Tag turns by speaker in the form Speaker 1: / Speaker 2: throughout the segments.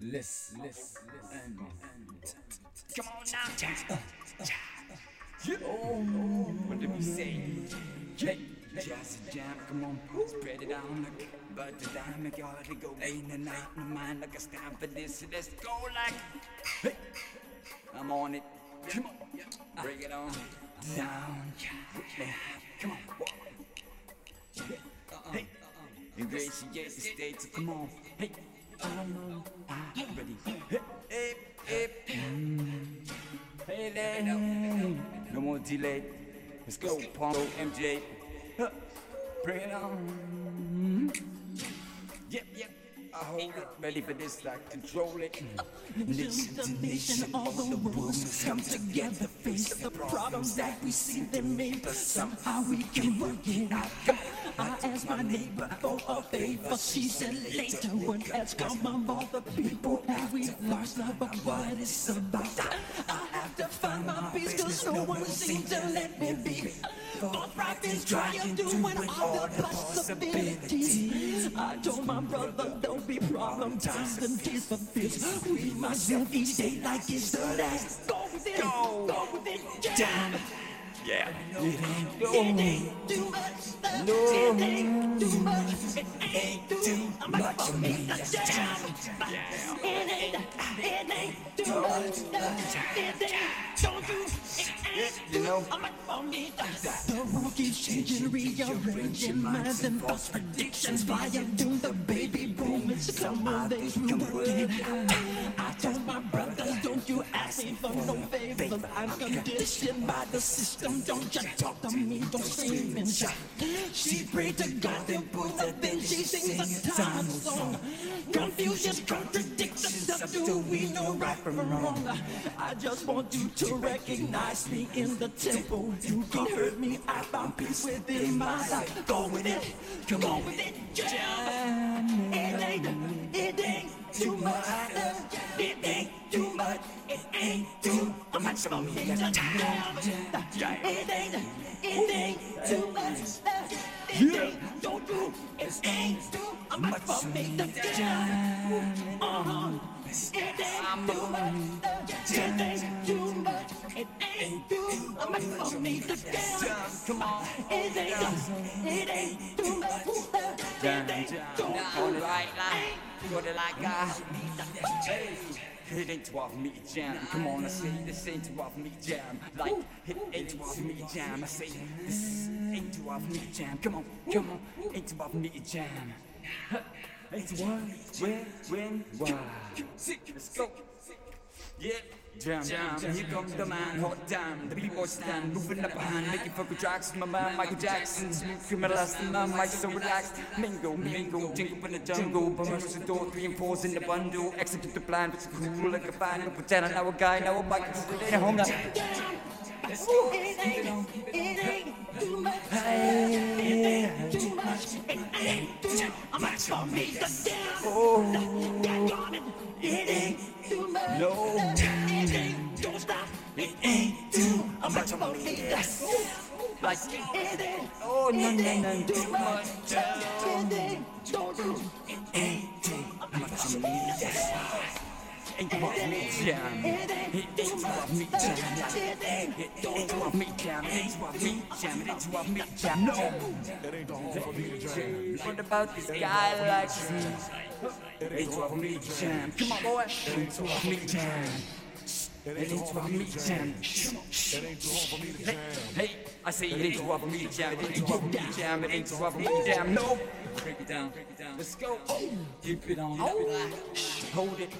Speaker 1: Come on now. Oh, what did we say? Jazz jam, come on, spread it out like but the dime, make your heart go in out my mind like a stamp for this. Let's go like, hey, I'm on it. Come on, bring it on down. Yeah, come on. Hey, ingratiate the state, come on. Hey, ready. I ready for this, like control it.
Speaker 2: Nation to nation, all the world come together, face the problems that we see them in, but somehow we can work it out. I asked my neighbor for a favor, she said later when has come all the people that we've lost love of what it's about. I have to find my peace cause no one seems to let me be. Forthright is trying doing all the possibilities. I told my brother don't be problem times and tears for this. We myself each day like it's the last. Go with it, go, with it, jam.
Speaker 1: Yeah.
Speaker 2: It ain't. It ain't much. It ain't too much for me to jam. It ain't, it ain't too much. Don't you?
Speaker 1: You know,
Speaker 2: The world keeps changing, rearranging minds and false predictions. Flying through the baby boom. It's some of we working. I told my brothers, don't you ask me for no favors. I'm conditioned by the system. Don't you talk to me, don't sing and shout. She prayed to God and put the then she sings a time song. Confusion, contradictions, do we know right from wrong? I just want you to recognize me in the temple. You can hurt me, I found peace within my life. Go with it, come on with it, jam. It ain't, it ain't too much. For me to jam. It ain't, it too much. It don't do. It ain't too much for me to jam. Uh-huh. It ain't too much. It ain't too much. It ain't too much for me to jam.
Speaker 1: come on.
Speaker 2: It ain't, it ain't too much. It ain't too much.
Speaker 1: It right line, hold it like I. It ain't off me jam. Come on, I say this ain't off me jam. Like it ain't off me jam. I say this ain't off me jam. Come on, come on, ain't off me jam. Too what, where, when, why? Let's go. Yeah. Jam, jam, here comes the man, hot damn. The b-boys stand, moving up behind Making fucking tracks, my man Michael Jackson. Smooth criminal, and I'm Mike so relaxed. Mingle, mingle, jingle in the jungle. Bummers the door, three and fours in the bundle. Execute the plan, it's cool like a fan. No pretend I know a guy, now a mic Put it in home. Now
Speaker 2: It ain't, it ain't too much. It ain't too much. It ain't too much. For me. To down. Got
Speaker 1: oh no, no, no,
Speaker 2: too much. It don't do. It for me to
Speaker 1: Ain't too off me jam It off me jam
Speaker 2: It ain't,
Speaker 1: It ain't too off me jam It off me jam It ain't too off me jam No What about this guy like me? It too me jam Come on boy It ain't too off me jam It ain't too off me jam Hey, hey, I say it ain't too off me. Jam It ain't too off me jam It ain't too off me. Jam No Break it down, break it down. Let's go. Keep it on, hold it.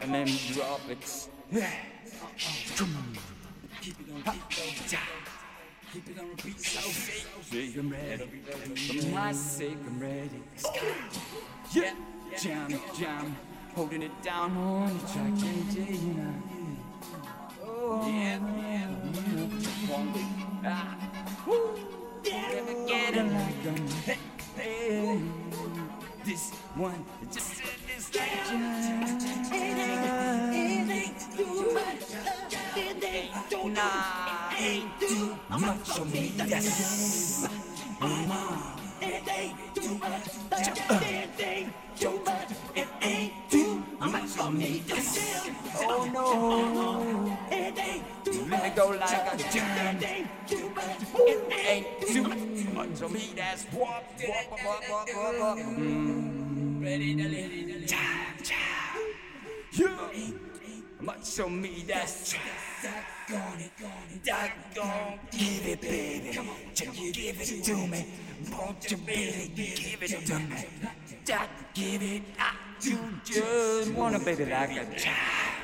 Speaker 1: And then drop it. Yeah. Come on. Keep it on, keep it on. Keep it on repeat. So say I'm ready. For my sake, I'm ready. Yeah. Jam, jam. Holding it down on the track. Yeah, Oh, It like. Hey, hey. This one, just this jam.
Speaker 2: it ain't too much. It ain't too
Speaker 1: Nah.
Speaker 2: It ain't too much for me
Speaker 1: Yes.
Speaker 2: It ain't too much. It ain't too much. It ain't too much for me steal.
Speaker 1: Oh no,
Speaker 2: It ain't too
Speaker 1: let me go like a jam.
Speaker 2: It ain't too much.
Speaker 1: Of me. That's. Mm.
Speaker 3: Ready.
Speaker 1: Yeah. Much of me. That's
Speaker 2: Doggone it.
Speaker 1: Doggone, give it, baby. Just give it to me. Won't you, baby, give it to me? Just give it. I do just wanna, baby, like a child.